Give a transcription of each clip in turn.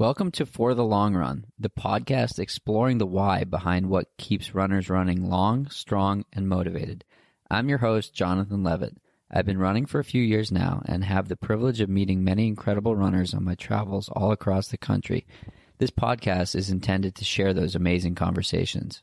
Welcome to For the Long Run, the podcast exploring the why behind what keeps runners running long, strong, and motivated. I'm your host, Jonathan Levitt. I've been running for a few years now and have the privilege of meeting many incredible runners on my travels all across the country. This podcast is intended to share those amazing conversations.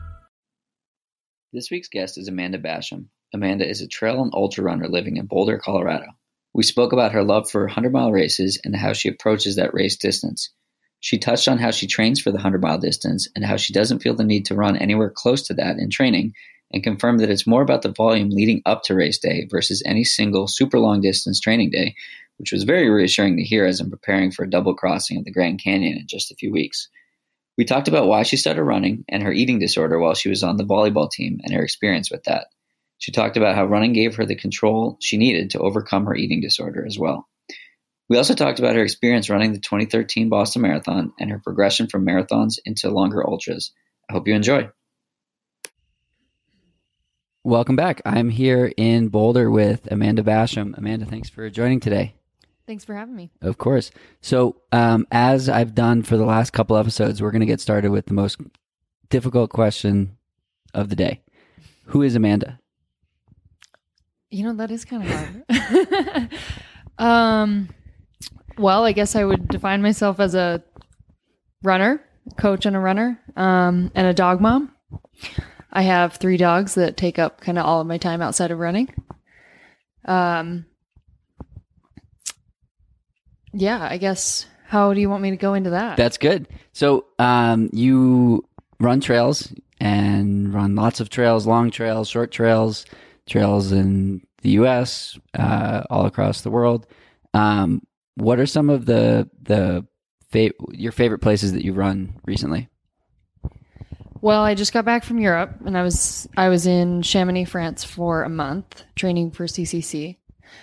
This week's guest is Amanda Basham. Amanda is a trail and ultra runner living in Boulder, Colorado. We spoke about her love for 100 mile races and how she approaches that race distance. She touched on how she trains for the 100 mile distance and how she doesn't feel the need to run anywhere close to that in training, and confirmed that it's more about the volume leading up to race day versus any single super long distance training day, which was very reassuring to hear as I'm preparing for a double crossing of the Grand Canyon in just a few weeks. We talked about why she started running and her eating disorder while she was on the volleyball team and her experience with that. She talked about how running gave her the control she needed to overcome her eating disorder as well. We also talked about her experience running the 2013 Boston Marathon and her progression from marathons into longer ultras. I hope you enjoy. Welcome back. I'm here in Boulder with Amanda Basham. Amanda, thanks for joining today. Thanks for having me. Of course. So, um, as I've done for the last couple episodes, we're going to get started with the most difficult question of the day Who is Amanda? You know, that is kind of hard. um, well, I guess I would define myself as a runner, coach and a runner, um, and a dog mom. I have three dogs that take up kind of all of my time outside of running. Um, yeah, I guess. How do you want me to go into that? That's good. So, um, you run trails and run lots of trails, long trails, short trails, trails in the U.S., uh, all across the world. Um, what are some of the the fa- your favorite places that you've run recently? Well, I just got back from Europe and I was I was in Chamonix, France for a month training for CCC.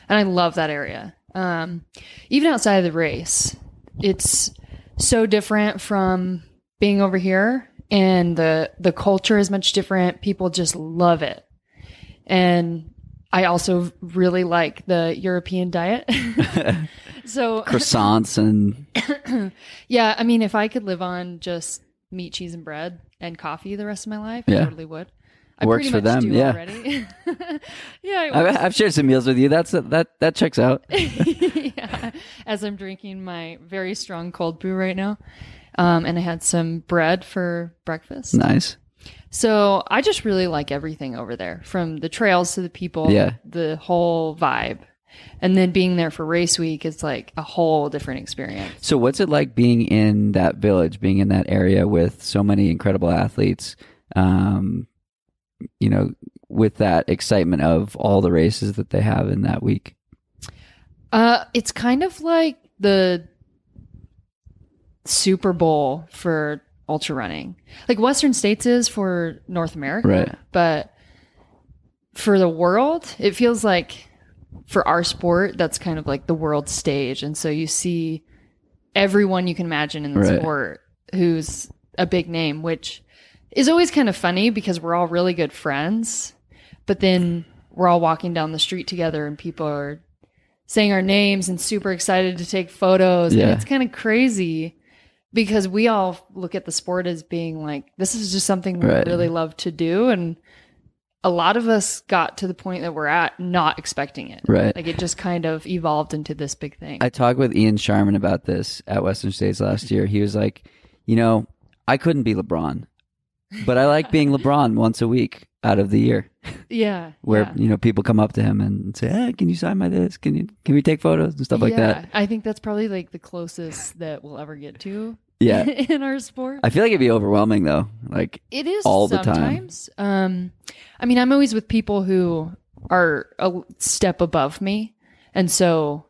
And I love that area. Um, even outside of the race, it's so different from being over here and the the culture is much different. People just love it. And I also really like the European diet. so Croissants and yeah, I mean if I could live on just meat, cheese, and bread and coffee the rest of my life, Yeah. I totally would. I Works for them, yeah. Yeah, I've. I've shared some meals with you. That's that that checks out. yeah, as I'm drinking my very strong cold brew right now. Um, and I had some bread for breakfast. Nice. So I just really like everything over there from the trails to the people, Yeah. the whole vibe. And then being there for race week is like a whole different experience. So, what's it like being in that village, being in that area with so many incredible athletes? Um, you know, with that excitement of all the races that they have in that week. Uh, it's kind of like the Super Bowl for ultra running, like Western States is for North America, Right. But for the world, it feels like for our sport, that's kind of like the world stage, and so you see everyone you can imagine in the Right. sport who's a big name, which is always kind of funny because we're all really good friends, but then we're all walking down the street together and people are saying our names and super excited to take photos. Yeah. And it's kind of crazy because we all look at the sport as being like, this is just something we Right. really love to do. And a lot of us got to the point that we're at not expecting it. Right. Like it just kind of evolved into this big thing. I talked with Ian Sharman about this at Western States last year. He was like, you know, I couldn't be LeBron, but I like being LeBron once a week out of the year, yeah. where yeah. you know people come up to him and say, "Hey, can you sign my this? Can you can we take photos and stuff like yeah, that?" I think that's probably like the closest that we'll ever get to Yeah. in our sport. I feel like it'd be overwhelming though. Like It is all the time. Um, I mean, I'm always with people who are a step above me, and so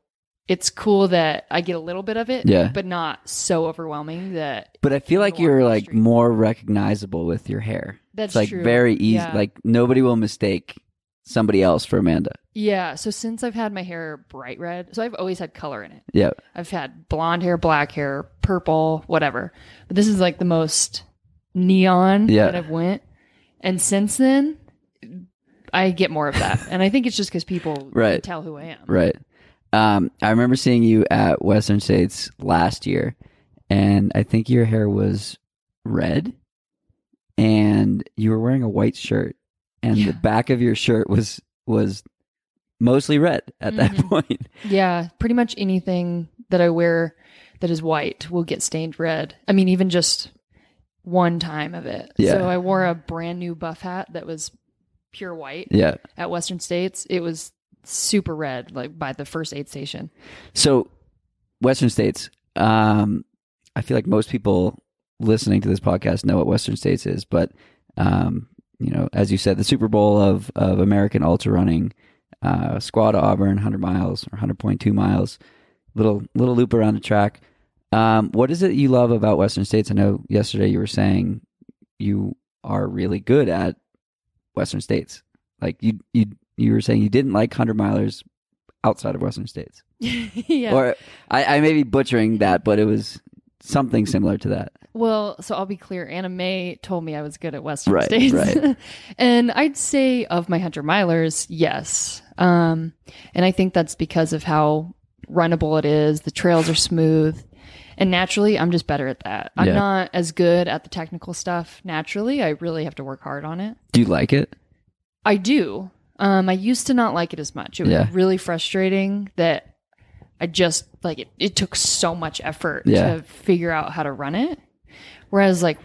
it's cool that I get a little bit of it, Yeah. but not so overwhelming that But I feel like you're like street. more recognizable with your hair. that's it's like true. very easy. Yeah. Like nobody will mistake somebody else for Amanda. yeah. So since I've had my hair bright red, so I've always had color in it. Yeah. I've had blonde hair, black hair, purple, whatever. But this is like the most neon Yeah. that I've went. And since then, I get more of that. and I think it's just because people Right. tell who I am. Right. Um, I remember seeing you at Western States last year, and I think your hair was red, and you were wearing a white shirt, and Yeah. the back of your shirt was was mostly red at that Mhm. point. Yeah, pretty much anything that I wear that is white will get stained red. I mean, even just one time of it. Yeah. So I wore a brand new buff hat that was pure white Yeah. at Western States. It was super red, like by the first aid station. So, Western States. Um, I feel like most people listening to this podcast know what Western States is, but um, you know, as you said, the Super Bowl of of American ultra running, uh, Squad Auburn, 100 miles or 100.2 miles, little little loop around the track. Um, what is it you love about Western States? I know yesterday you were saying you are really good at Western States. Like you you you were saying you didn't like 100 milers outside of Western States. yeah. Or I, I may be butchering that, but it was something similar to that. Well, so I'll be clear. Anna Mae told me I was good at Western Right, States. right. and I'd say of my 100 milers, yes. Um, and I think that's because of how runnable it is. The trails are smooth. And naturally, I'm just better at that. I'm Yeah. not as good at the technical stuff naturally. I really have to work hard on it. Do you like it? I do. Um, I used to not like it as much. It was Yeah. really frustrating that I just like it, it took so much effort Yeah. to figure out how to run it. Whereas, like,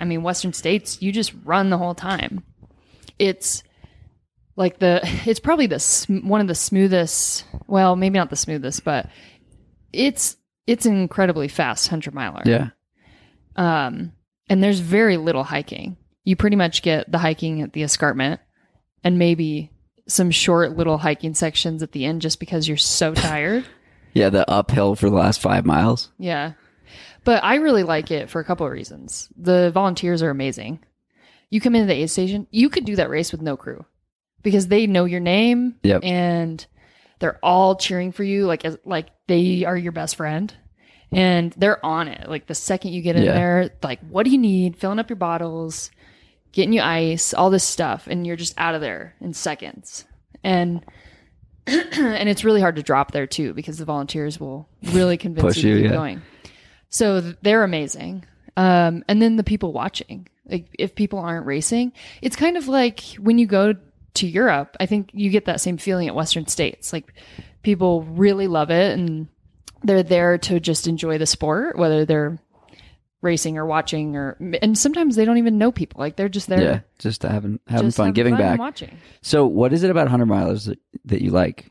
I mean, Western States, you just run the whole time. It's like the, it's probably the sm- one of the smoothest. Well, maybe not the smoothest, but it's it's an incredibly fast hundred miler. Yeah. Um, and there's very little hiking. You pretty much get the hiking at the escarpment and maybe some short little hiking sections at the end just because you're so tired. Yeah, the uphill for the last five miles. yeah. But I really like it for a couple of reasons. The volunteers are amazing. You come into the aid station, you could do that race with no crew because they know your name Yep. and they're all cheering for you like as, like they are your best friend and they're on it like the second you get in Yeah. there like what do you need filling up your bottles getting you ice all this stuff and you're just out of there in seconds. And and it's really hard to drop there too because the volunteers will really convince Push you to you, keep yeah. going. So they're amazing. Um, and then the people watching like if people aren't racing it's kind of like when you go to europe i think you get that same feeling at western states. Like people really love it and they're there to just enjoy the sport whether they're racing or watching or and sometimes they don't even know people like they're just there yeah, just having having just fun, having giving fun back. watching So, what is it about hundred milers that, that you like?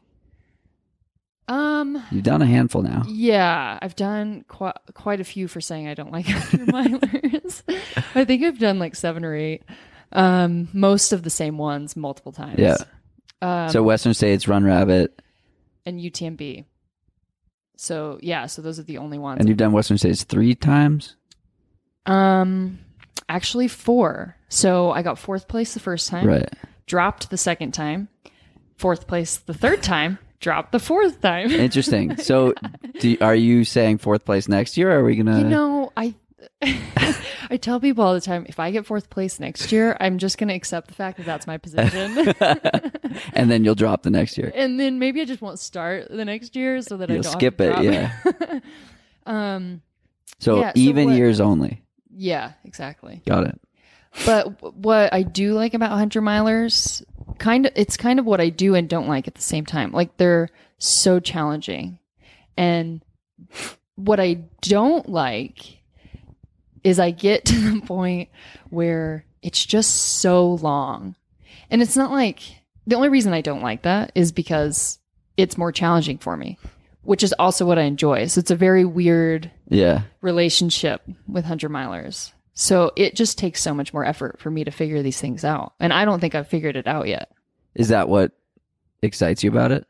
um You've done a handful now. Yeah, I've done quite quite a few for saying I don't like 100 milers. I think I've done like seven or eight. Um, most of the same ones multiple times. Yeah. Um, so Western States, Run Rabbit, and UTMB. So yeah, so those are the only ones. and you've done Western States three times. Um, actually four. So I got fourth place the first time. Right. Dropped the second time. Fourth place the third time. Dropped the fourth time. Interesting. So, do, are you saying fourth place next year? Or are we gonna? You know, I I tell people all the time if I get fourth place next year, I'm just going to accept the fact that that's my position. and then you'll drop the next year. and then maybe I just won't start the next year so that I You'll don't skip have to it. Yeah. um So Yeah, so even what- years only. Yeah, exactly. Got it. But what I do like about hundred milers, kind of it's kind of what I do and don't like at the same time. Like they're so challenging. And what I don't like is I get to the point where it's just so long. And it's not like the only reason I don't like that is because it's more challenging for me, which is also what I enjoy. So it's a very weird Yeah. relationship with hundred milers. So it just takes so much more effort for me to figure these things out. And I don't think I've figured it out yet. Is that what excites you about it?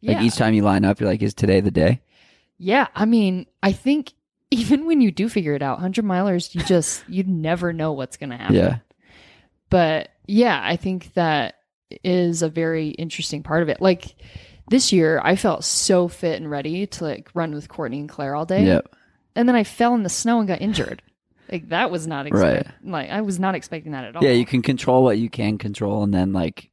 Like each time you line up, you're like, is today the day? Yeah, I mean, I think even when you do figure it out, 100 milers, you just, you never know what's going to happen. Yeah. But yeah, I think that is a very interesting part of it. Like this year, I felt so fit and ready to like run with Courtney and Clare all day. Yep. And then I fell in the snow and got injured. Like that was not Right. like I was not expecting that at all. Yeah, you can control what you can control, and then like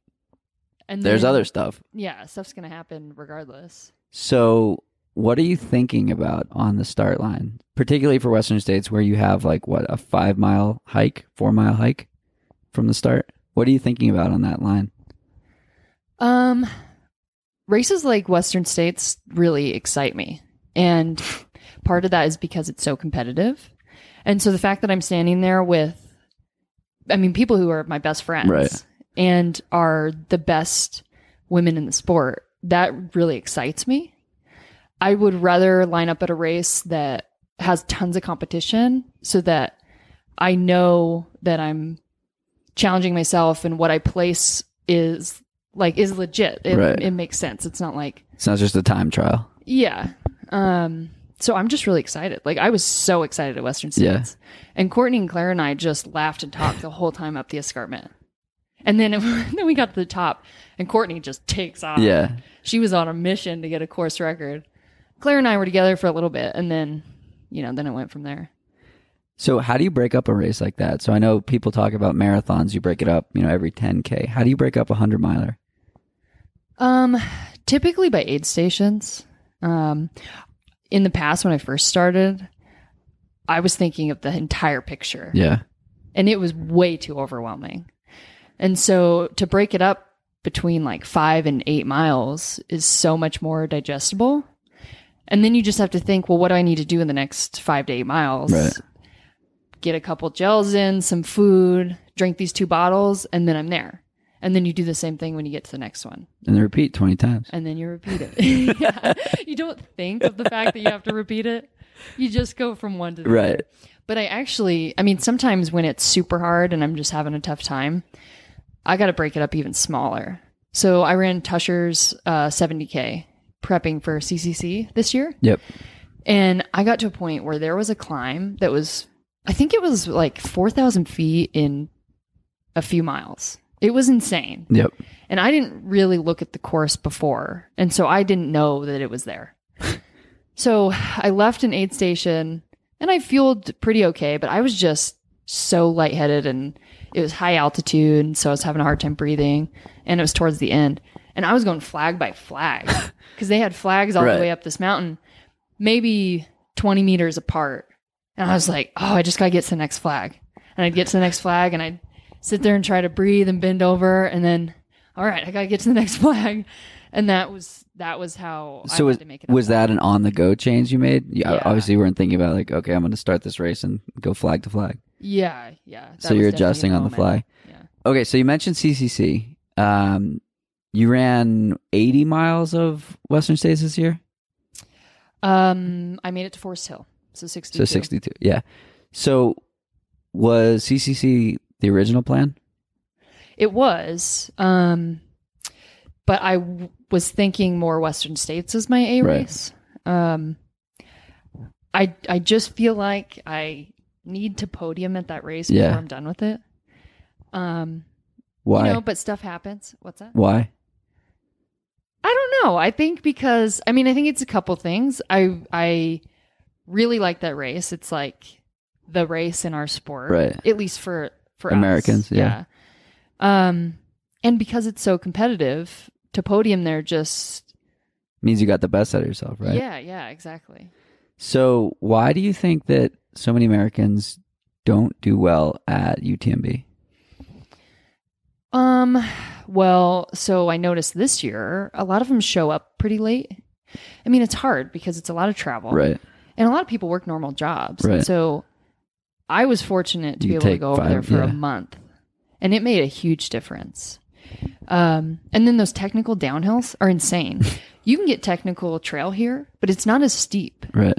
and there's then- other stuff. Yeah, stuff's going to happen regardless. So, what are you thinking about on the start line, particularly for Western states where you have like what a five mile hike, four mile hike from the start? What are you thinking about on that line? Um, races like Western states really excite me. And part of that is because it's so competitive. And so the fact that I'm standing there with, I mean, people who are my best friends Right. and are the best women in the sport, that really excites me. I would rather line up at a race that has tons of competition so that I know that I'm challenging myself and what I place is like is legit. It, Right. it makes sense. It's not like It's not just a time trial. yeah. Um so I'm just really excited. Like I was so excited at Western Yeah. States. And Courtney and Clare and I just laughed and talked the whole time up the escarpment. And then then we got to the top and Courtney just takes off. Yeah. She was on a mission to get a course record. Clare and I were together for a little bit and then you know, then it went from there. So, how do you break up a race like that? So, I know people talk about marathons. You break it up, you know, every 10k. How do you break up a hundred miler? Um, typically by aid stations. Um, in the past, when I first started, I was thinking of the entire picture, Yeah. and it was way too overwhelming. And so to break it up between like five and eight miles is so much more digestible. And then you just have to think, well, what do I need to do in the next five to eight miles? Right. Get a couple gels in, some food, drink these two bottles, and then I'm there. And then you do the same thing when you get to the next one And then repeat 20 times. and then you repeat it. yeah. You don't think of the fact that you have to repeat it. You just go from one to the Right. other. But I actually, I mean, sometimes when it's super hard and I'm just having a tough time, I got to break it up even smaller. So I ran Tushar's uh, 70K prepping for CCC this year. Yep. And I got to a point where there was a climb that was, I think it was like 4,000 feet in a few miles. It was insane. Yep. And I didn't really look at the course before. And so I didn't know that it was there. so I left an aid station and I fueled pretty okay, but I was just so lightheaded and it was high altitude. And so I was having a hard time breathing. And it was towards the end. And I was going flag by flag because they had flags all Right. the way up this mountain, maybe 20 meters apart. And I was like, oh, I just got to get to the next flag. And I'd get to the next flag and I'd sit there and try to breathe and bend over. And then, all right, I got to get to the next flag. And that was, that was how I was, had to make it. was that an on the go change you made? You Yeah. obviously you weren't thinking about, like, okay, I'm going to start this race and go flag to flag. Yeah. Yeah. so, you're adjusting on the fly. Yeah. Okay, so you mentioned CCC. Um, you ran 80 miles of Western States this year? Um, I made it to Foresthill. So 62. So 62. Yeah. So was CCC the original plan? It was. Um, but I w- was thinking more Western States as my A Right. race. Um, I I just feel like I need to podium at that race Yeah. before I'm done with it. Um, Why? you know, but stuff happens. What's that? Why? I don't know. I think because I mean I think it's a couple things. I I really like that race. It's like the race in our sport, Right. At least for for us. Americans, yeah. yeah. Um, and because it's so competitive, to podium there just Means you got the best out of yourself, right? yeah, yeah, exactly. So why do you think that so many Americans don't do well at UTMB? Um, well, so I noticed this year a lot of them show up pretty late. I mean, it's hard because it's a lot of travel, Right. And a lot of people work normal jobs. Right. So I was fortunate to You be able to go over there for yeah. a month, and it made a huge difference. Um, and then those technical downhills are insane. you can get technical trail here, but it's not as steep, Right.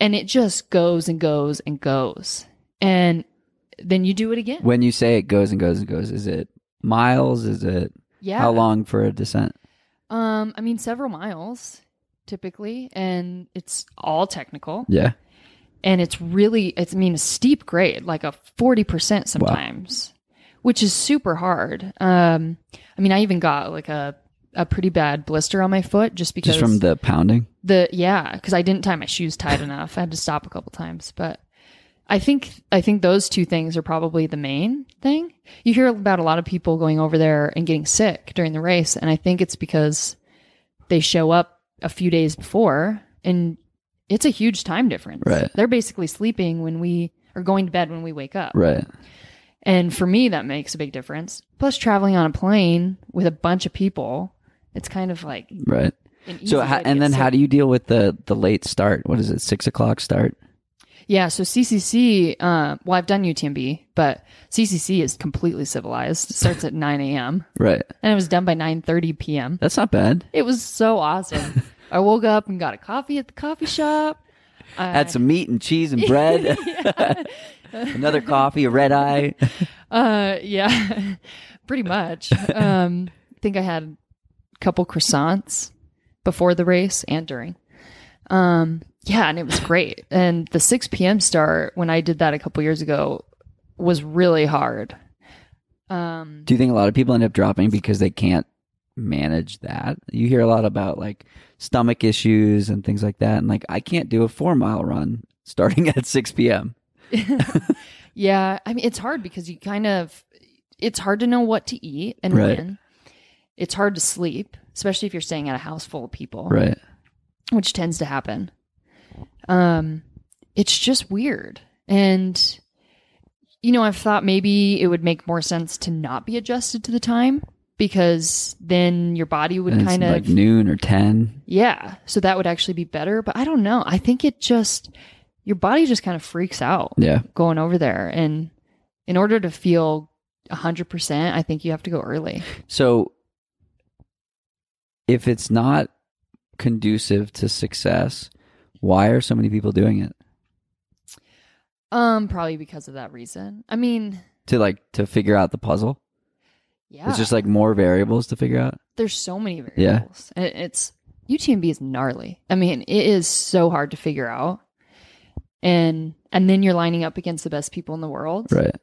and it just goes and goes and goes. And then you do it again. When you say it goes and goes and goes, is it miles? Is it yeah. how long for a descent? Um, I mean, several miles typically, and it's all technical, Yeah. and it's really, it's I mean, a steep grade, like a forty percent sometimes, which is super hard. Um, I mean, I even got like a a pretty bad blister on my foot just because Just from the pounding. the yeah because i didn't tie my shoes tight enough i had to stop a couple times but i think i think those two things are probably the main thing you hear about a lot of people going over there and getting sick during the race and i think it's because they show up a few days before and it's a huge time difference Right. they're basically sleeping when we are going to bed when we wake up Right. and for me that makes a big difference plus traveling on a plane with a bunch of people it's kind of like Right. an So how, and then sick. how do you deal with the the late start? What is it? Six o'clock start. Yeah, so CCC, uh, well, I've done UTMB, but CCC is completely civilized. It starts at 9 a.m. Right. and it was done by 9:30 p.m. That's not bad. It was so awesome. I woke up and got a coffee at the coffee shop. I Had some meat and cheese and bread. Another coffee, a red eye. Uh, yeah, pretty much. Um, I think I had a couple croissants before the race and during. Um, yeah, and it was great. And the 6 p.m. start when I did that a couple years ago was really hard. Um, Do you think a lot of people end up dropping because they can't manage that? You hear a lot about like stomach issues and things like that. And like, I can't do a four mile run starting at 6 p.m. yeah, I mean, it's hard because you kind of, it's hard to know what to eat and Right. when. It's hard to sleep, especially if you're staying at a house full of people. Right. which tends to happen. Um, it's just weird. And, you know, I've thought maybe it would make more sense to not be adjusted to the time because then your body would kind of, like noon or 10. yeah. So that would actually be better. But I don't know. I think it just, your body just kind of freaks out Yeah. going over there. And in order to feel 100%, I think you have to go early. So if it's not conducive to success, why are so many people doing it? Um, probably because of that reason. I mean, To like to figure out the puzzle? Yeah. It's just like more variables to figure out. there's so many Yeah. variables. And It's UTMB is gnarly. I mean, it is so hard to figure out. And and then you're lining up against the best people in the world. Right.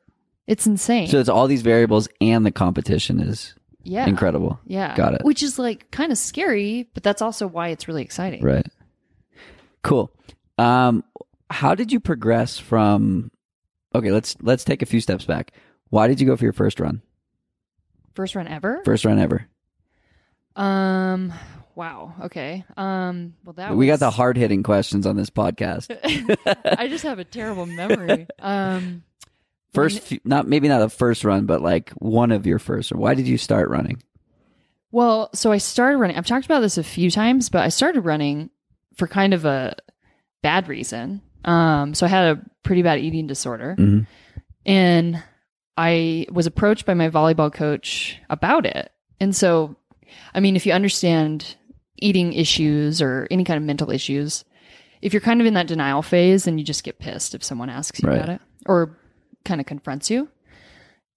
It's insane. So it's all these variables and the competition is yeah. incredible. Yeah. Got it. Which is like kind of scary, but that's also why it's really exciting. Right. Cool. Um how did you progress from Okay, let's let's take a few steps back. Why did you go for your first run? First run ever? First run ever. Um wow. Okay. Um well that we got the hard-hitting questions on this podcast. I just have a terrible memory. Um First few, not maybe not the first run, but like one of your first. Why did you start running? Well, so I started running. I've talked about this a few times, but I started running for kind of a bad reason. Um, so I had a pretty bad eating disorder, Mhm. and I was approached by my volleyball coach about it. And so, I mean, if you understand eating issues or any kind of mental issues, if you're kind of in that denial phase, then you just get pissed if someone asks you Right. about it or kind of confronts you.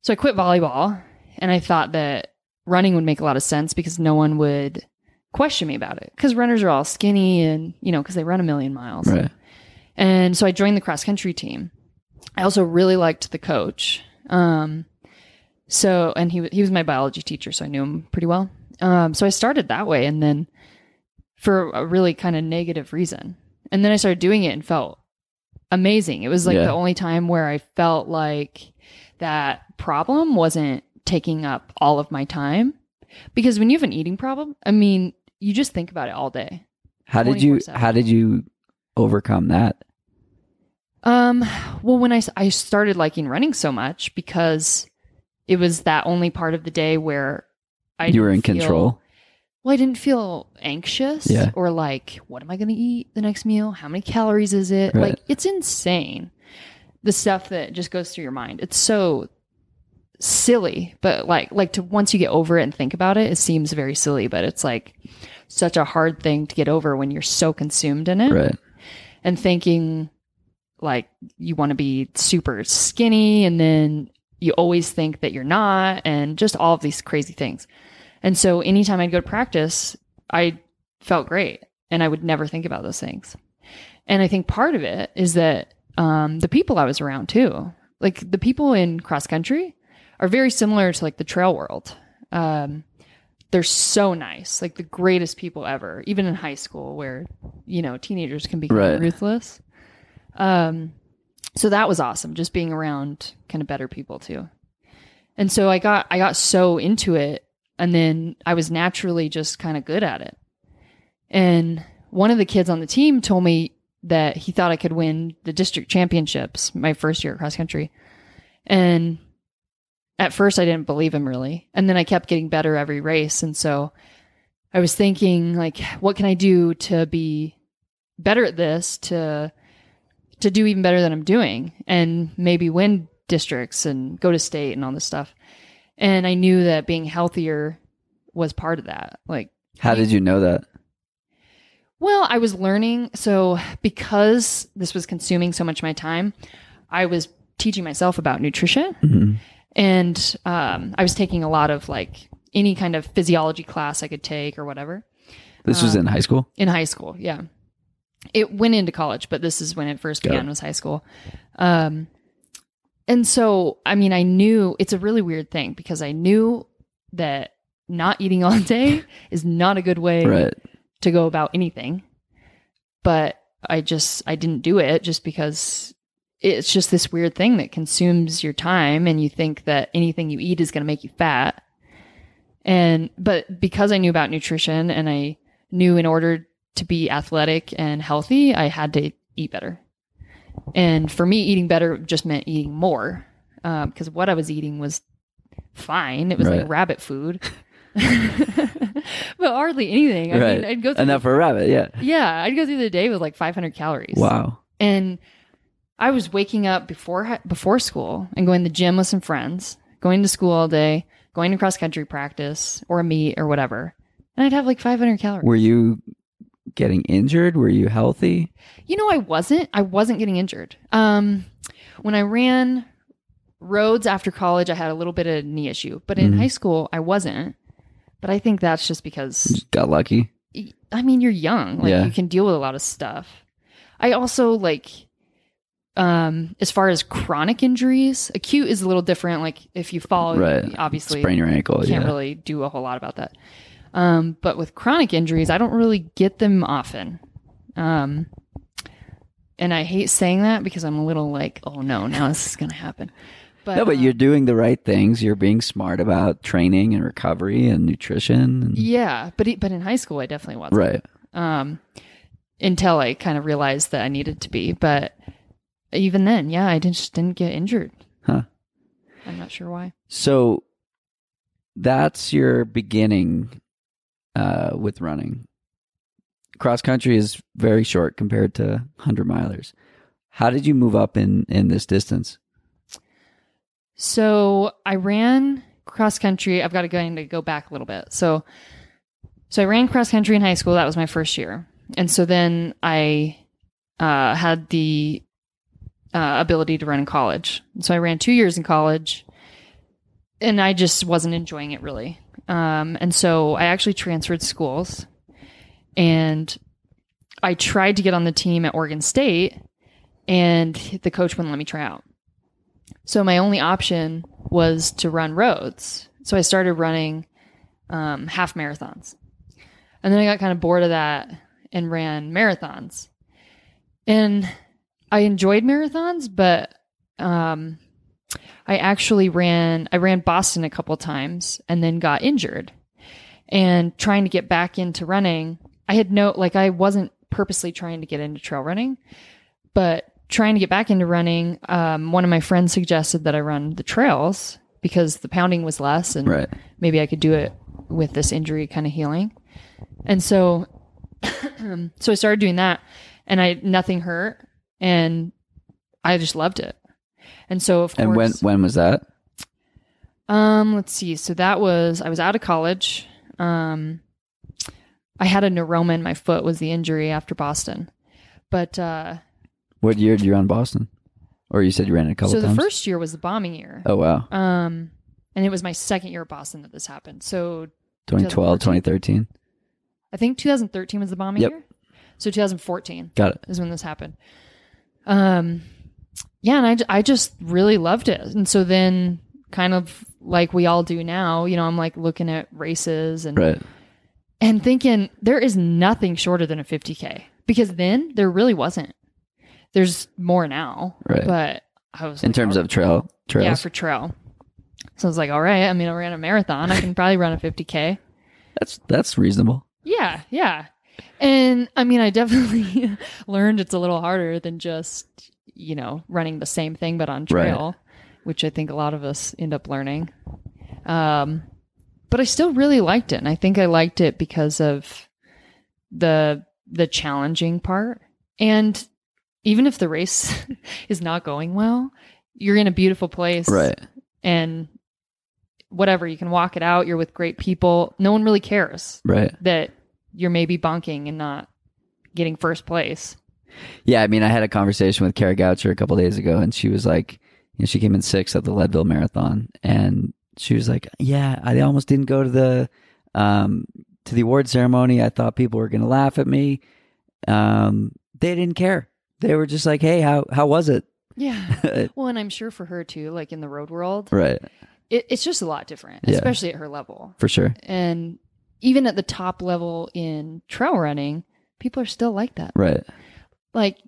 So I quit volleyball and I thought that running would make a lot of sense because no one would question me about it because runners are all skinny and, you know, because they run a million miles. Right. And so I joined the cross country team. I also really liked the coach. Um, so, and he, he was my biology teacher, so I knew him pretty well. Um, so I started that way and then for a really kind of negative reason. And then I started doing it and felt amazing. It was like Yeah. the only time where I felt like that problem wasn't taking up all of my time. Because when you have an eating problem, I mean, you just think about it all day. How did you 24/7. how did you overcome that? Um, well, when I, I started liking running so much because it was that only part of the day where I you were in feel- control. Well, I didn't feel anxious Yeah. or like, what am I going to eat the next meal? How many calories is it? Right. Like, it's insane. The stuff that just goes through your mind. It's so silly, but like, like to once you get over it and think about it, it seems very silly, but it's like such a hard thing to get over when you're so consumed in it Right. and thinking like you want to be super skinny and then you always think that you're not and just all of these crazy things. And so anytime I'd go to practice, I felt great and I would never think about those things. And I think part of it is that um, the people I was around too, like the people in cross country are very similar to like the trail world. Um, they're so nice, like the greatest people ever, even in high school where, you know, teenagers can be Right. ruthless. Um, so that was awesome, just being around kind of better people too. And so I got, I got so into it and then I was naturally just kind of good at it. And one of the kids on the team told me that he thought I could win the district championships my first year at cross country. And at first I didn't believe him really. And then I kept getting better every race. And so I was thinking like, what can I do to be better at this to to do even better than I'm doing and maybe win districts and go to state and all this stuff. And I knew that being healthier was part of that. Like How did you know that? well, I was learning. So, because this was consuming so much of my time, I was teaching myself about nutrition. Mhm. And um, I was taking a lot of like any kind of physiology class I could take or whatever This was in high school. in high school. Yeah. It went into college, but this is when it first began it. was high school. Um, and so, I mean, I knew it's a really weird thing because I knew that not eating all day is not a good way Right. to go about anything. But I just I didn't do it just because it's just this weird thing that consumes your time and you think that anything you eat is going to make you fat. And but because I knew about nutrition and I knew in order to be athletic and healthy, I had to eat better. And for me, eating better just meant eating more um, because what I was eating was fine. It was Right. like rabbit food. but hardly anything. I right. mean, I'd go through Enough for a rabbit. Yeah. yeah, I'd go through the day with like 500 calories. Wow. And I was waking up before before school and going to the gym with some friends, going to school all day, going to cross country practice or a meet or whatever. And I'd have like 500 calories. Were you getting injured? Were you healthy? You know, I wasn't. I wasn't getting injured. Um, when I ran roads after college, I had a little bit of knee issue, but in Mhm. high school, I wasn't. But I think that's just because Just got lucky. I mean, you're young. Like Yeah. you can deal with a lot of stuff. I also like um as far as chronic injuries, acute is a little different. Like if you fall, Right. obviously Sprain your ankle. can't yeah. really do a whole lot about that. Um, but with chronic injuries, I don't really get them often. Um, and I hate saying that because I'm a little like, oh no, now this is gonna happen. But, no, but um, you're doing the right things. You're being smart about training and recovery and nutrition. And, yeah, but but in high school, I definitely wasn't. Right. um, until I kind of realized that I needed to be. But even then, yeah, I didn't, just didn't get injured. Huh. I'm not sure why. So that's your beginning uh, with running. Cross country is very short compared to hundred milers. How did you move up in in this distance? So I ran cross country. I've got to go to go back a little bit. So, so I ran cross country in high school. That was my first year, and so then I uh, had the uh, ability to run in college. So I ran two years in college, and I just wasn't enjoying it really. Um, and so I actually transferred schools, and I tried to get on the team at Oregon State, and the coach wouldn't let me try out. So my only option was to run roads. So I started running um, half marathons. And then I got kind of bored of that and ran marathons. And I enjoyed marathons, but um, I actually ran I ran Boston a couple times and then got injured. And trying to get back into running, I had no like I wasn't purposely trying to get into trail running, but trying to get back into running, um, one of my friends suggested that I run the trails because the pounding was less and Right. maybe I could do it with this injury kind of healing. And so, so I started doing that and I, nothing hurt and I just loved it. And so of course. And when when was that? um, let's see. So that was, I was out of college. Um, I had a neuroma in my foot was the injury after Boston, but, uh, What year did you run Boston? Or you said you ran it a couple so times? the first year was the bombing year. Oh wow. Um, and it was my second year at Boston that this happened. So 2012, 2013. I think 2013 was the bombing Yep. year. So 2014 Got it. is when this happened. Um, yeah, and I, I just really loved it. And so then, kind of like we all do now, you know, I'm like looking at races and Right. and thinking there is nothing shorter than a 50k because then there really wasn't. There's more now, Right. But I was In like, terms oh, of trail trails. yeah for trail. So I was like, all right. I mean, I ran a marathon. I can probably run a 50k. that's that's reasonable. Yeah, yeah. And I mean, I definitely learned it's a little harder than just, you know, running the same thing but on Right. trail, which I think a lot of us end up learning. Um, but I still really liked it. And I think I liked it because of the the challenging part. And even if the race is not going well, you're in a beautiful place Right. and whatever, you can walk it out, you're with great people. No one really cares Right. that you're maybe bunking and not getting first place. Yeah, I mean, I had a conversation with Kara Goucher a couple days ago, and she was like, you know, she came in sixth at the Leadville Marathon, and she was like, "Yeah, I almost didn't go to the um, to the award ceremony. I thought people were going to laugh at me. Um, they didn't care. They were just like, "Hey, how how was it?" Yeah. well, and I'm sure for her too, like in the road world, right, it, it's just a lot different, Yeah. especially at her level. for sure. And even at the top level in trail running, people are still like that. Right, Like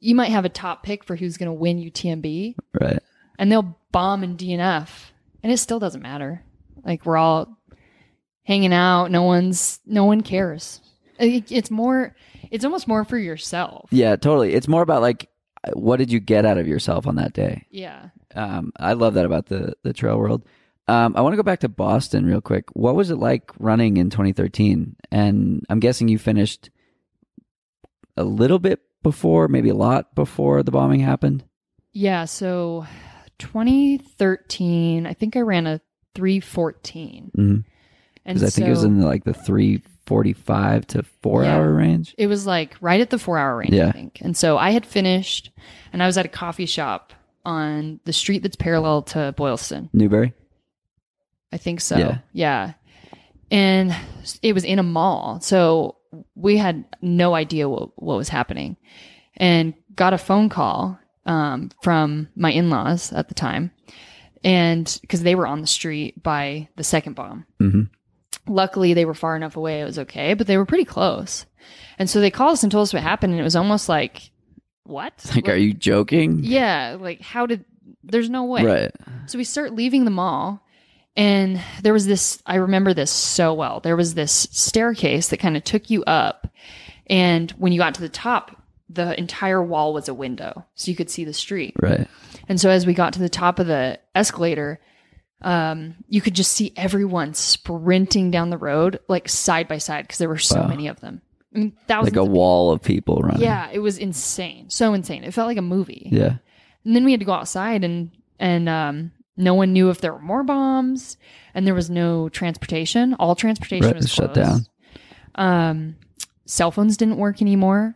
you might have a top pick for who's going to win UTMB, right, and they'll bomb in DNF, and it still doesn't matter. Like we're all hanging out. No one's, no one cares. It- It's more, it's almost more for yourself. yeah, totally. It's more about like, what did you get out of yourself on that day? Yeah. Um, I love that about the the trail world. Um, I want to go back to Boston real quick. What was it like running in 2013? And I'm guessing you finished a little bit before, maybe a lot before the bombing happened. Yeah. So 2013, I think I ran a 314. Mm-hmm. And Because I think it was in like the 345 to four Yeah. hour range. it was like right at the four hour range, Yeah. I think. And so I had finished and I was at a coffee shop on the street that's parallel to Boylston. Newbury. I think so. Yeah. Yeah. And it was in a mall. So we had no idea what, what was happening and got a phone call um, from my in laws at the time. And because they were on the street by the second bomb. Mhm. Luckily, they were far enough away. It was okay, but they were pretty close. And so they called us and told us what happened. And it was almost like, what? Like, are you joking? Yeah. Like, how did, there's no way. Right. So we start leaving the mall, and there was this. I remember this so well. There was this staircase that kind of took you up, and when you got to the top, the entire wall was a window, so you could see the street. Right. And so as we got to the top of the escalator, um, you could just see everyone sprinting down the road, like side by side, because there were so Wow. many of them. I mean, thousands. Like a of wall of people running. Yeah, it was insane. So insane. It felt like a movie. Yeah. And then we had to go outside and and um no one knew if there were more bombs and there was no transportation. All transportation Right, was shut closed. Um cell phones didn't work anymore.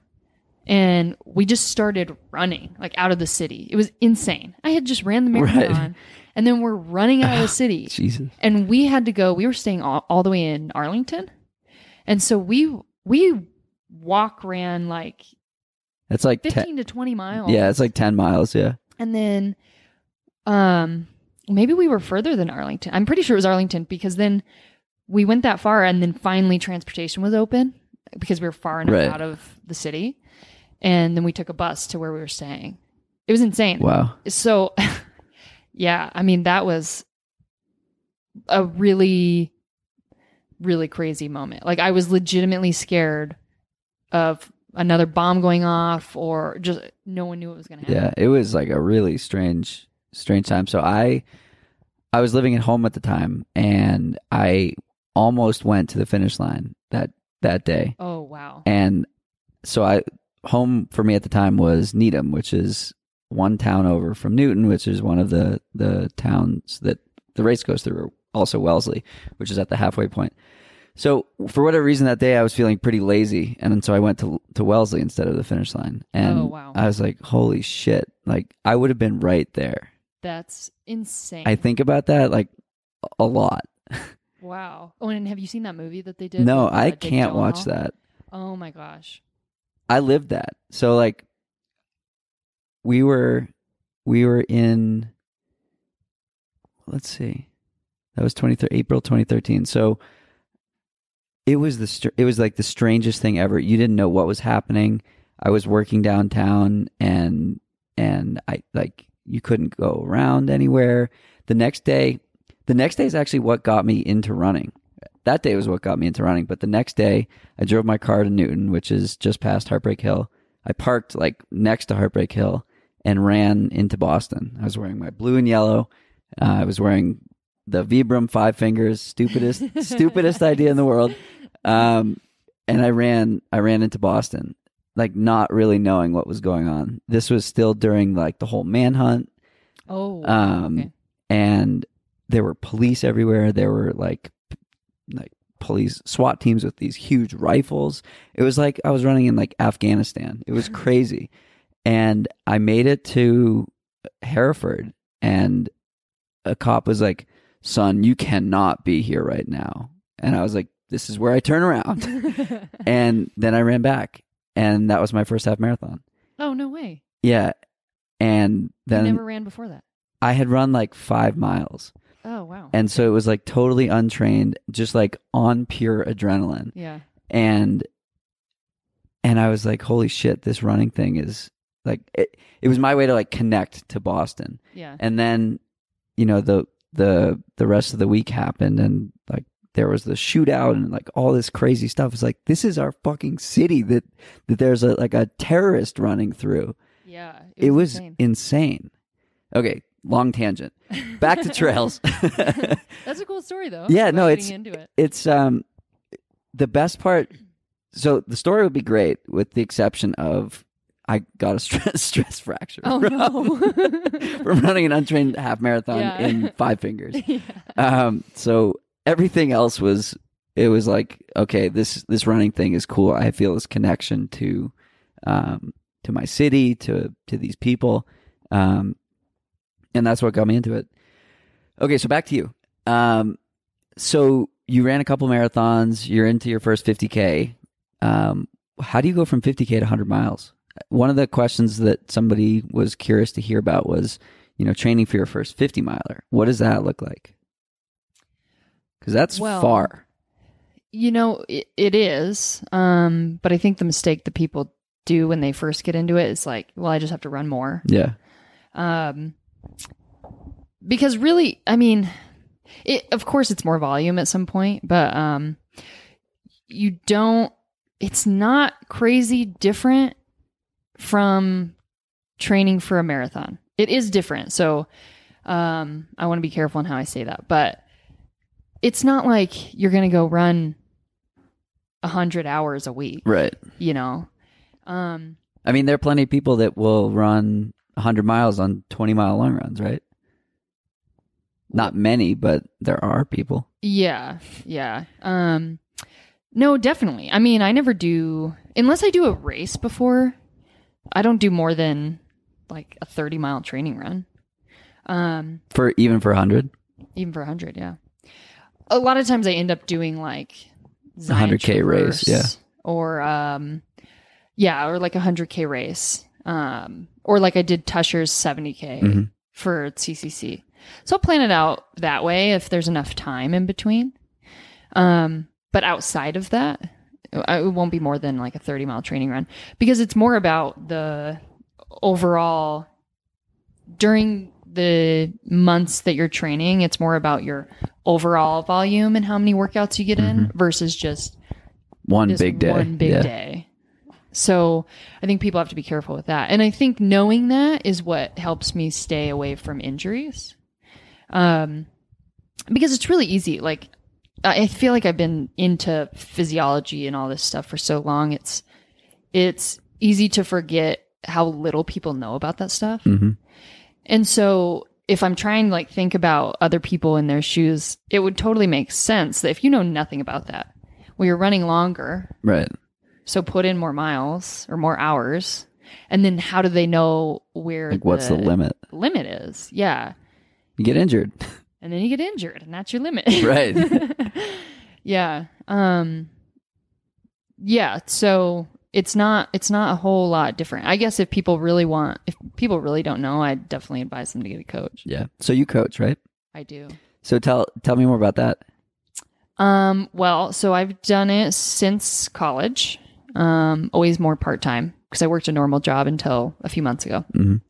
And we just started running like out of the city. It was insane. I had just ran the Right. marathon and then we're running out of the city. Jesus. And we had to go, we were staying all, all the way in Arlington. And so we we walk ran like It's like 15 ten, to 20 miles. yeah, it's like 10 miles. Yeah. And then um maybe we were further than Arlington. I'm pretty sure it was Arlington because then we went that far and then finally transportation was open because we were far enough Right. out of the city. And then we took a bus to where we were staying. It was insane. Wow. So yeah, I mean that was a really really crazy moment. Like I was legitimately scared of another bomb going off or just no one knew what was going to happen. Yeah, it was like a really strange, strange time. So I, I was living at home at the time, and I almost went to the finish line that that day. Oh wow. And so I, home for me at the time was Needham, which is one town over from Newton, which is one of the the towns that the race goes through. Also Wellesley, which is at the halfway point. So for whatever reason that day I was feeling pretty lazy and so I went to to Wellesley instead of the finish line. Oh, and Oh, wow. I was like, holy shit. Like I would have been right there. That's insane. I think about that like a lot. Wow. Oh, and have you seen that movie that they did? No, with, uh, I Jake can't watch that. Oh my gosh. I lived that. So like we were we were in let's see. That was 23 April 2013. So it was the str- it was like the strangest thing ever. You didn't know what was happening. I was working downtown and and I like you couldn't go around anywhere. The next day, the next day is actually what got me into running. That day was what got me into running, but the next day I drove my car to Newton, which is just past Heartbreak Hill. I parked like next to Heartbreak Hill and ran into Boston. I was wearing my blue and yellow. Uh, I was wearing the Vibram five fingers, stupidest stupidest idea in the world. Um, and I ran I ran into Boston, like not really knowing what was going on. This was still during like the whole manhunt. Oh. Um, okay. and there were police everywhere. There were like like police SWAT teams with these huge rifles. It was like I was running in like Afghanistan. It was crazy. and I made it to Hereford and a cop was like, "Son, you cannot be here right now." And I was like, "This is where I turn around." and then I ran back and that was my first half marathon. oh no way. Yeah. And then you never ran before that. I had run like 5 miles. Oh wow. And so it was like totally untrained, just like on pure adrenaline. yeah. And and I was like, holy shit, this running thing is like it, it was my way to like connect to Boston. Yeah. And then, you know, the the the rest of the week happened and like there was the shootout and like all this crazy stuff. It's like this is our fucking city that that there's a like a terrorist running through. Yeah. It was insane. insane. Okay, long tangent. Back to trails. That's a cool story though. Yeah, no, it's- into it. it's um the best part so the story would be great with the exception of i got a stress stress fracture Oh from, no. from running an untrained half marathon Yeah. in five fingers yeah. um so everything else was it was like okay this this running thing is cool. I feel this connection to um to my city to to these people. Um and that's what got me into it. Okay so back to you. Um so you ran a couple marathons. You're into your first 50k um how do you go from 50k to 100 miles? One of the questions that somebody was curious to hear about was you know training for your first 50 miler. What does that look like because that's Well, far You know, it, it is. Um, but I think the mistake that people do when they first get into it is like, well, I just have to run more. yeah Um, because really, I mean, it, of course it's more volume at some point, but, um, you don't, it's not crazy different from training for a marathon. It is different. So, um, I want to be careful in how I say that, but it's not like you're going to go run a hundred hours a week, right you know? Um, i mean there are plenty of people that will run 100 miles on 20 mile long runs right not many but there are people Yeah, yeah. Um no, definitely. I mean, I never do unless I do a race before. I don't do more than like a 30 mile training run. Um for even for 100 even for 100, yeah. A lot of times I end up doing like Zion 100K race, yeah. Or um yeah, or like a 100K race. Um or like I did Tushar's 70K Mhm. for CCC. So I'll plan it out that way if there's enough time in between. Um but outside of that, it won't be more than like a 30 mile training run because it's more about the overall during the months that you're training, it's more about your overall volume and how many workouts you get in versus just one this big day one big yeah. day. So I think people have to be careful with that. And I think knowing that is what helps me stay away from injuries. Um, because it's really easy. Like, I feel like I've been into physiology and all this stuff for so long. It's, it's easy to forget how little people know about that stuff. Mhm. And so if I'm trying to like think about other people in their shoes, it would totally make sense that if you know nothing about that, well, you're running longer, Right. so put in more miles or more hours. And then how do they know where Like, what's the limit? limit is? Yeah. You get injured. And then you get injured and that's your limit. Right. yeah. Um yeah, so it's not it's not a whole lot different. I guess if people really want if people really don't know, I'd definitely advise them to get a coach. Yeah. So you coach, right? I do. So tell tell me more about that. Um, well, so I've done it since college. Um, always more part time because I worked a normal job until a few months ago, Mhm.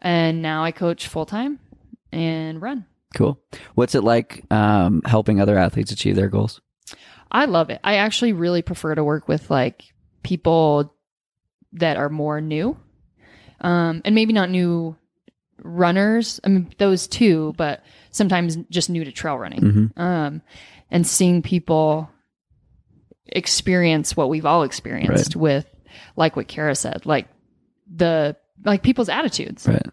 and now I coach full time and run. Cool. What's it like um, helping other athletes achieve their goals? I love it. I actually really prefer to work with like people that are more new, um, and maybe not new runners. I mean, those too, but sometimes just new to trail running. Mhm. Um, and seeing people experience what we've all experienced with, like what Kara said, like the like people's attitudes, Right.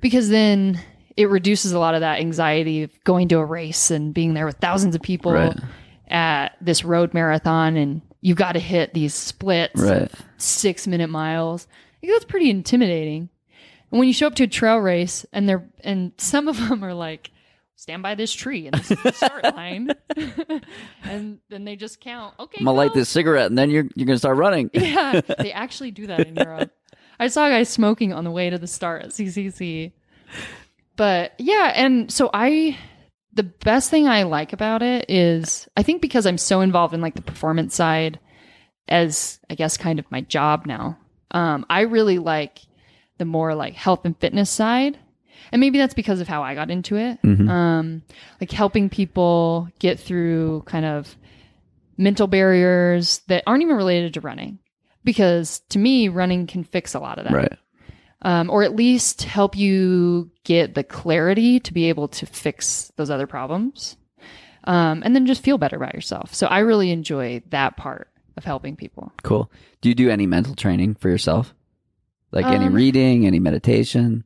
because then it reduces a lot of that anxiety of going to a race and being there with thousands of people Right. at this road marathon and you've got to hit these splits Right. six minute miles. That's pretty intimidating. And when you show up to a trail race and they're and some of them are like, stand by this tree and this is the start line. and then they just count. Okay. I'm gonna light this cigarette and then you're you're gonna start running. Yeah, they actually do that in Europe. I saw a guy smoking on the way to the start at CCC. But yeah, and so I, the best thing I like about it is I think because I'm so involved in like the performance side as I guess kind of my job now, um, I really like the more like health and fitness side. And maybe that's because of how I got into it. Mhm. Um, like helping people get through kind of mental barriers that aren't even related to running. Because to me, running can fix a lot of that Right. Um, or at least help you get the clarity to be able to fix those other problems um, and then just feel better about yourself so i really enjoy that part of helping people Cool. Do you do any mental training for yourself? Like any Um, reading, any meditation?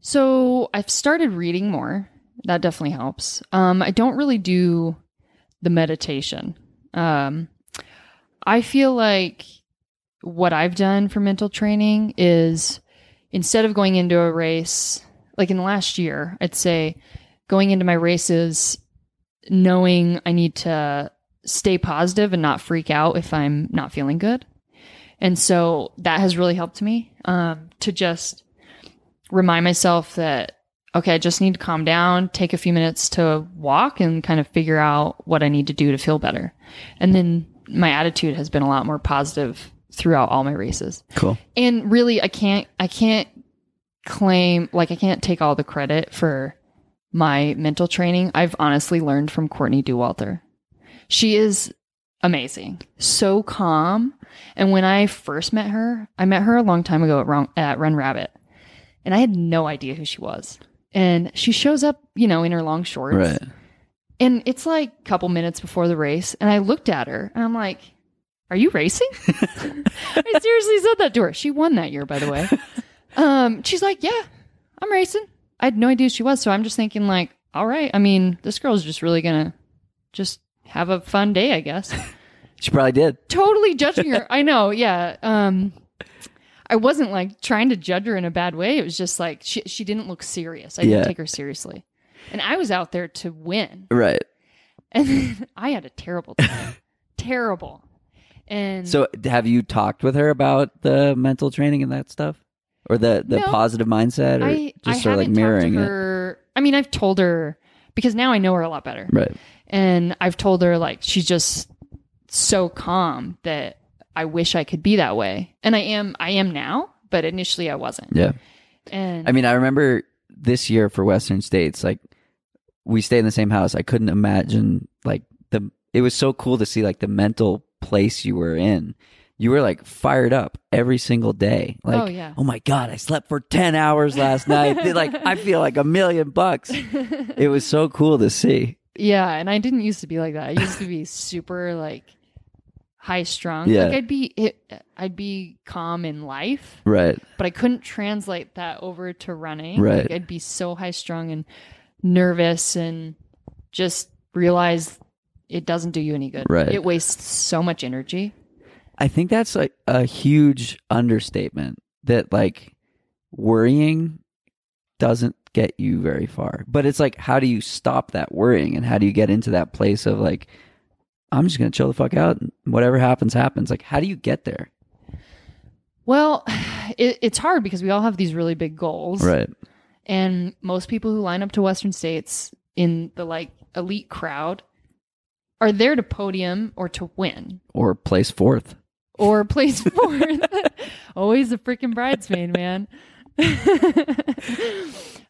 so i've started reading more that definitely helps um, i don't really do the meditation um, i feel like what i've done for mental training is instead of going into a race like in the last year i'd say going into my races knowing i need to stay positive and not freak out if i'm not feeling good. And so that has really helped me um, to just remind myself that okay i just need to calm down take a few minutes to walk and kind of figure out what i need to do to feel better. And then my attitude has been a lot more positive throughout all my races. Cool. and really i can't i can't claim like i can't take all the credit for my mental training. I've honestly learned from courtney Dauwalter. She is amazing so calm. And when i first met her i met her a long time ago at, Ron, at run rabbit and i had no idea who she was. And she shows up you know in her long shorts. Right. and it's like a couple minutes before the race, and I looked at her and I'm like, Are you racing? I seriously said that to her. She won that year, by the way. Um, she's like, Yeah, I'm racing. I had no idea who she was, so I'm just thinking, like, all right, I mean, this girl's just really gonna just have a fun day, I guess. She probably did. totally judging her. I know, yeah. Um I wasn't like trying to judge her in a bad way. It was just like she she didn't look serious. I didn't Yeah. take her seriously. And I was out there to win. Right. And I had a terrible time. terrible. And So have you talked with her about the mental training and that stuff? Or the, the No. positive mindset or I, just I sort of like mirroring talked it? her. I mean, I've told her because now I know her a lot better. Right. And I've told her like she's just so calm that I wish I could be that way. And I am I am now, but initially I wasn't. Yeah. And I mean, I remember this year for Western States, like we stayed in the same house. I couldn't imagine like the. It was so cool to see like the mental place you were in. You were like fired up every single day. Oh, like, Oh, yeah. oh my god, I slept for ten hours last night. like, I feel like a million bucks. It was so cool to see. Yeah, and I didn't used to be like that. I used to be super like high strung. Yeah. Like I'd be it, I'd be calm in life, Right. but I couldn't translate that over to running. Right. Like I'd be so high strung and nervous and just realize it doesn't do you any good. Right. It wastes so much energy. I think that's like a huge understatement that like worrying doesn't get you very far. But it's like how do you stop that worrying and how do you get into that place of like I'm just going to chill the fuck out and whatever happens happens. Like how do you get there? Well, it, it's hard because we all have these really big goals. Right. And most people who line up to Western States in the like elite crowd are there to podium or to win Or place fourth. or place fourth. Always a freaking bridesmaid, man.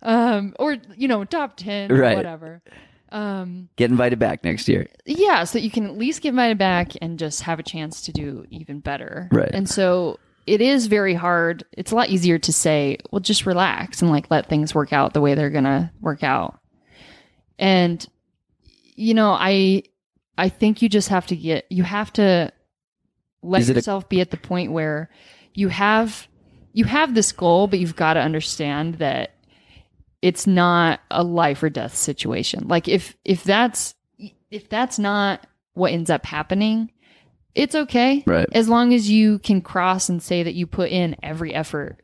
um, or you know, top ten, or Right. whatever. Um, Get invited back next year. yeah, so you can at least get invited back and just have a chance to do even better. Right. And so it is very hard. It's a lot easier to say, well, just relax and like let things work out the way they're gonna work out. And you know, I I think you just have to get you have to let Is it a- yourself be at the point where you have you have this goal, but you've got to understand that it's not a life or death situation. Like if if that's if that's not what ends up happening, it's okay. Right. As long as you can cross and say that you put in every effort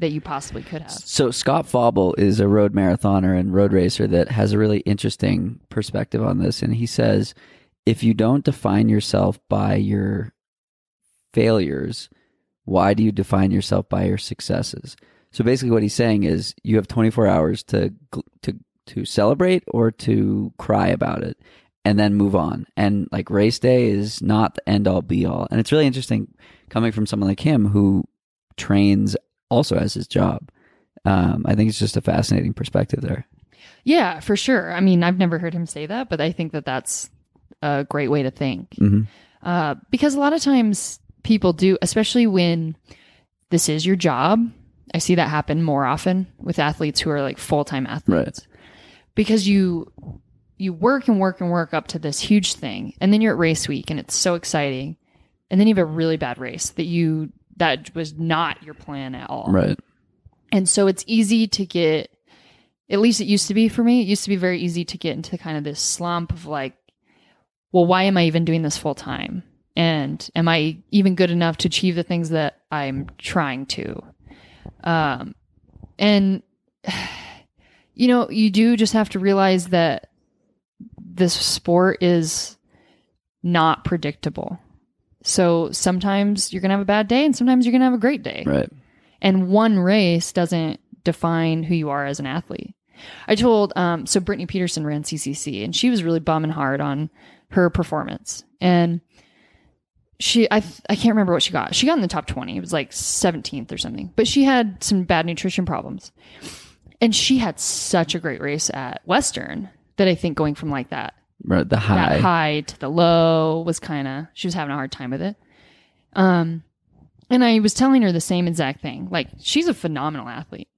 that you possibly could have. So Scott Fauble is a road marathoner and road racer that has a really interesting perspective on this, and he says if you don't define yourself by your failures, why do you define yourself by your successes? So basically, what he's saying is you have 24 hours to to to celebrate or to cry about it, and then move on. And like race day is not the end all be all. And it's really interesting coming from someone like him who trains also as his job. Um, I think it's just a fascinating perspective there. Yeah, for sure. I mean, I've never heard him say that, but I think that that's a great way to think. Mhm. Uh, because a lot of times people do, especially when this is your job. I see that happen more often with athletes who are like full time athletes. Because you you work and work and work up to this huge thing, and then you're at race week, and it's so exciting, and then you have a really bad race that you that was not your plan at all. Right. And so it's easy to get, at least it used to be for me, it used to be very easy to get into kind of this slump of like, well, why am I even doing this full time? And am I even good enough to achieve the things that I'm trying to? Um, and, you know, you do just have to realize that this sport is not predictable. So sometimes you're going to have a bad day and sometimes you're going to have a great day Right. and one race doesn't define who you are as an athlete. I told um, so Brittany Peterson ran CCC and she was really bumming hard on her performance and she I I can't remember what she got. She got in the top 20. It was like 17th or something. But she had some bad nutrition problems. And she had such a great race at Western that I think going from like that Right. The high. that high to the low was kind of she was having a hard time with it um and i was telling her the same exact thing like she's a phenomenal athlete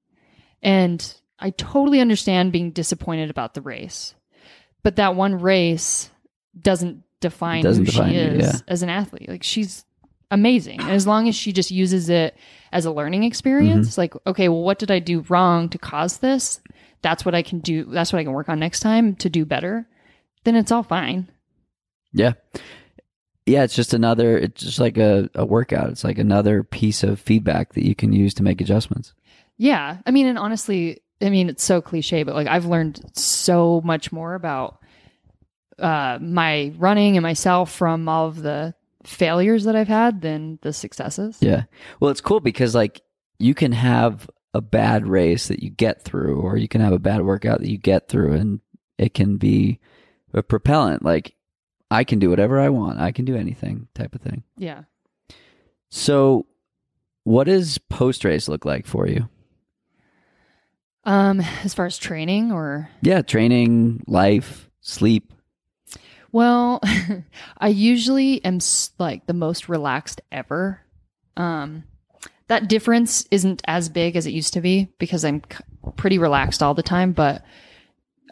and i totally understand being disappointed about the race but that one race doesn't define Doesn't who define she you, is yeah. as an athlete like she's amazing and as long as she just uses it as a learning experience Mm-hmm. like okay well what did i do wrong to cause this that's what i can do that's what i can work on next time to do better then it's all fine Yeah. Yeah, it's just another it's just like a, a workout. It's like another piece of feedback that you can use to make adjustments. Yeah. I mean, and honestly, I mean, it's so cliche, but like I've learned so much more about uh, my running and myself from all of the failures that I've had than the successes. Yeah. Well, it's cool because like you can have a bad race that you get through or you can have a bad workout that you get through and it can be a propellant like I can do whatever I want. I can do anything type of thing. Yeah. So what does post race look like for you? Um, as far as training or Yeah, training, life, sleep. Well, I usually am like the most relaxed ever. Um, that difference isn't as big as it used to be because I'm pretty relaxed all the time, but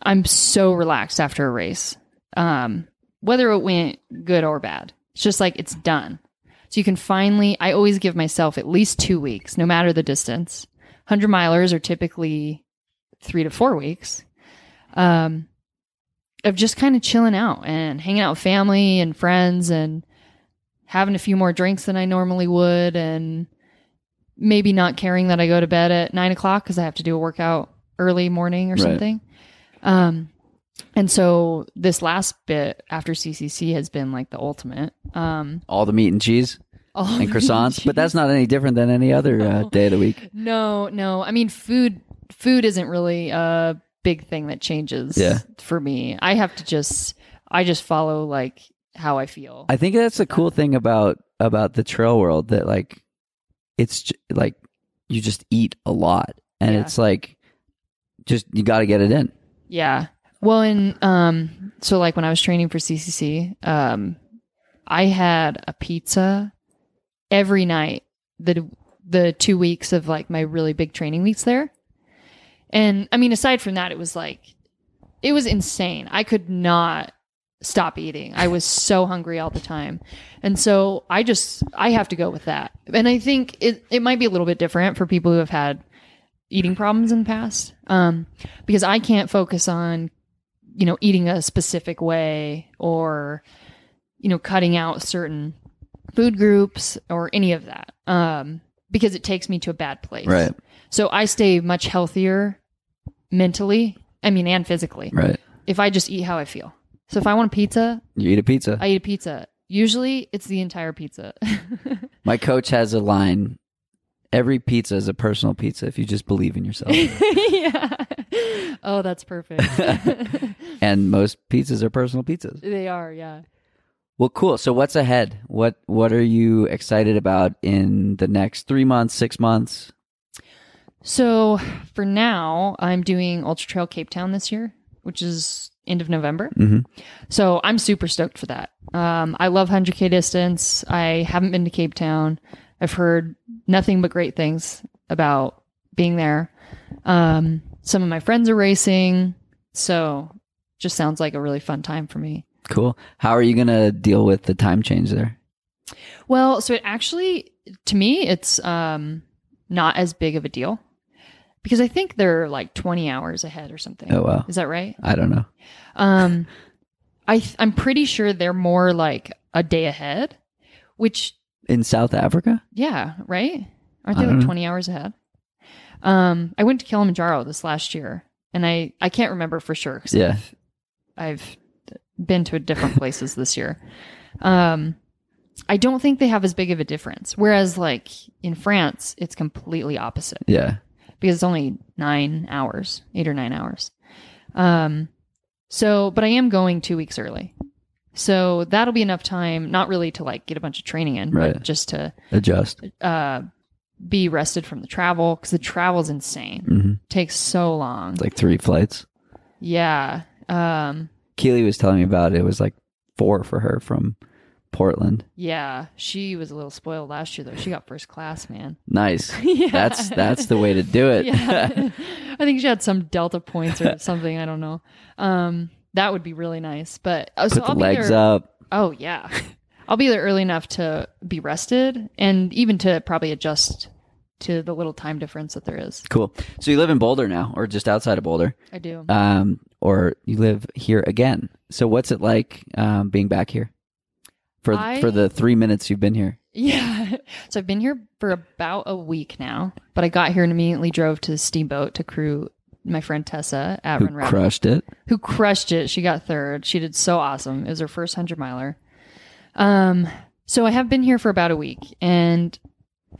I'm so relaxed after a race. Um, whether it went good or bad, it's just like it's done. So you can finally, I always give myself at least two weeks, no matter the distance. 100 milers are typically three to four weeks. Um, of just kind of chilling out and hanging out with family and friends and having a few more drinks than I normally would and maybe not caring that I go to bed at nine o'clock because I have to do a workout early morning or Right. something. Um, and so this last bit after CCC has been like the ultimate. Um, All the meat and cheese and croissants, but that's not any different than any other uh, day of the week. No, no. I mean, food food isn't really a big thing that changes Yeah. for me. I have to just I just follow like how I feel. I think that's the cool thing about about the trail world that like it's j- like you just eat a lot and Yeah. it's like just you got to get it in. yeah. Well, and um so like when I was training for CCC, um I had a pizza every night the the 2 weeks of like my really big training weeks there. And I mean aside from that it was like it was insane. I could not stop eating. I was so hungry all the time. And so I just I have to go with that. And I think it it might be a little bit different for people who have had eating problems in the past. Um because I can't focus on you know eating a specific way or you know cutting out certain food groups or any of that. Um because it takes me to a bad place. Right. So I stay much healthier mentally, I mean and physically Right. if I just eat how I feel. So if I want a pizza, You eat a pizza. I eat a pizza. Usually it's the entire pizza. My coach has a line every pizza is a personal pizza if you just believe in yourself. yeah. Oh, that's perfect. and most pizzas are personal pizzas. they are, yeah. Well, cool. So what's ahead? What what are you excited about in the next 3 months, 6 months? So for now, I'm doing Ultra Trail Cape Town this year, which is end of November. Mhm. So I'm super stoked for that. Um, I love 100K distance. I haven't been to Cape Town. I've heard nothing but great things about being there. Um, some of my friends are racing. So just sounds like a really fun time for me. Cool. How are you going to deal with the time change there? Well, so it actually, to me, it's um, not as big of a deal because I think they're like 20 hours ahead or something. Oh wow. Is that right? I don't know. Um, I th- I'm pretty sure they're more like a day ahead, which In South Africa? yeah, right? Aren't they like know. 20 hours ahead? Um, I went to Kilimanjaro this last year, and I I can't remember for sure. 'cause Yeah. I've, I've been to different places this year. Um, I don't think they have as big of a difference. Whereas like in France, it's completely opposite Yeah. Because it's only nine hours, eight or nine hours. Um, so, but I am going two weeks early. So that'll be enough time, not really to like get a bunch of training in, Right. but just to Adjust. uh, be rested from the travel because the travel's insane. Mm-hmm. takes so long. It's like three flights. yeah. Um, Keely was telling me about it. It was like four for her from Portland. yeah. She was a little spoiled last year though. She got first class, man. Nice. yeah. That's that's the way to do it. yeah. I think she had some Delta points or something. I don't know. Um, that would be really nice. But uh, so Put the I'll be legs there- up. Oh yeah, I'll be there early enough to be rested and even to probably adjust to the little time difference that there is. Cool. So you live in Boulder now, or just outside of Boulder, I do. um, or you live here again. So what's it like um, being back here for I- for the three minutes you've been here? Yeah. So I've been here for about a week now, but I got here and immediately drove to Steamboat to crew my friend Tessa at Who Run Rabbit, crushed it? who crushed it. She got third. She did so awesome. It was her first hundred miler. Um, so I have been here for about a week and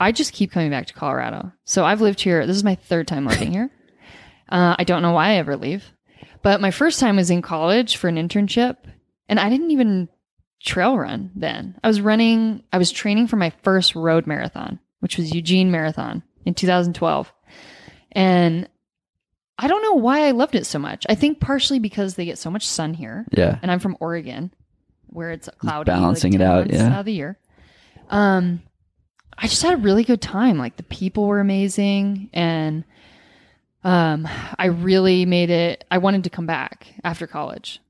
I just keep coming back to Colorado. So I've lived here. This is my third time living here. Uh, I don't know why I ever leave, but my first time was in college for an internship and I didn't even trail run then. I was running, I was training for my first road marathon, which was Eugene Marathon in 2012. And I don't know why I loved it so much. I think partially because they get so much sun here, Yeah. and I'm from Oregon, where it's cloudy, balancing like it out, yeah. out of the year. Um, I just had a really good time. Like the people were amazing, and um, I really made it. I wanted to come back after college,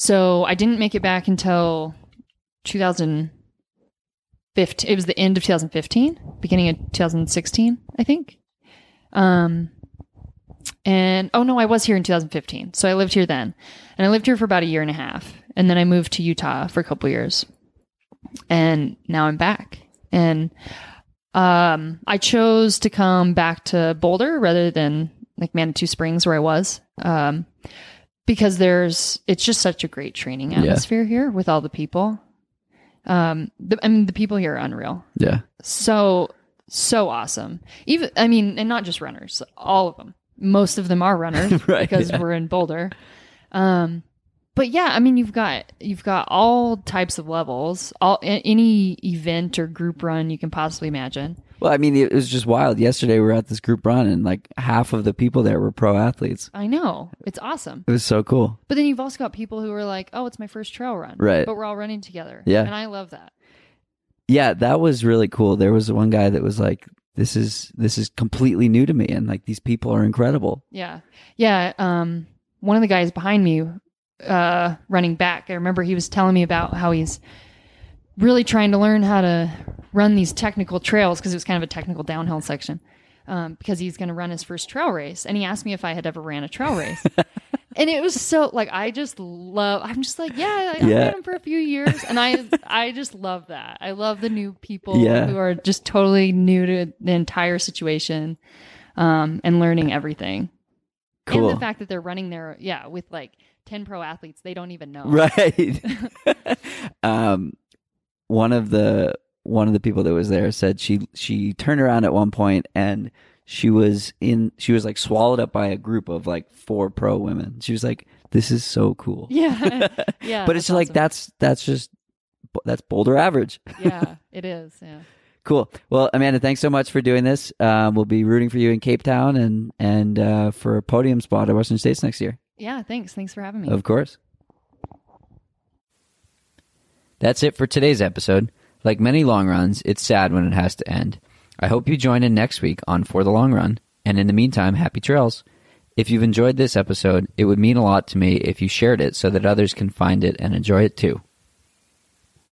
so I didn't make it back until 2015. It was the end of 2015, beginning of 2016, I think. Um, And oh no, I was here in 2015. So I lived here then. And I lived here for about a year and a half. And then I moved to Utah for a couple years. And now I'm back. And um I chose to come back to Boulder rather than like Manitou Springs where I was. Um because there's it's just such a great training Yeah. atmosphere here with all the people. Um the, I mean the people here are unreal Yeah. so so awesome even i mean and not just runners all of them most of them are runners Right, because yeah. we're in boulder um but yeah i mean you've got you've got all types of levels all any event or group run you can possibly imagine Well, I mean, it was just wild. Yesterday, we were at this group run, and like half of the people there were pro athletes. i know it's awesome It was so cool. but then you've also got people who are like oh it's my first trail run Right. but we're all running together Yeah. and i love that Yeah, that was really cool. There was one guy that was like, "This is this is completely new to me, and like these people are incredible." Yeah. Yeah. Um, one of the guys behind me, uh, running back, I remember he was telling me about how he's really trying to learn how to run these technical trails because it was kind of a technical downhill section. Um, because he's going to run his first trail race. And he asked me if I had ever ran a trail race. and it was so like, I just love, I'm just like, yeah, I, I Yeah. ran them for a few years. And I, I just love that. I love the new people Yeah. who are just totally new to the entire situation, um, and learning everything. Cool. And the fact that they're running there, yeah, with like 10 pro athletes they don't even know. Right. um, one of the one of the people that was there said she she turned around at one point and she was in she was like swallowed up by a group of like four pro women. She was like, "This is so cool." Yeah. Yeah. but it's like awesome. that's that's just that's Boulder average. Yeah, it is. Yeah. Cool. Well, Amanda, thanks so much for doing this. Um, we'll be rooting for you in Cape Town and and uh, for a podium spot at Western States next year. Yeah. Thanks. Thanks for having me. Of course. That's it for today's episode. Like many long runs, it's sad when it has to end. I hope you join in next week on For the Long Run. And in the meantime, happy trails. If you've enjoyed this episode, it would mean a lot to me if you shared it so that others can find it and enjoy it too.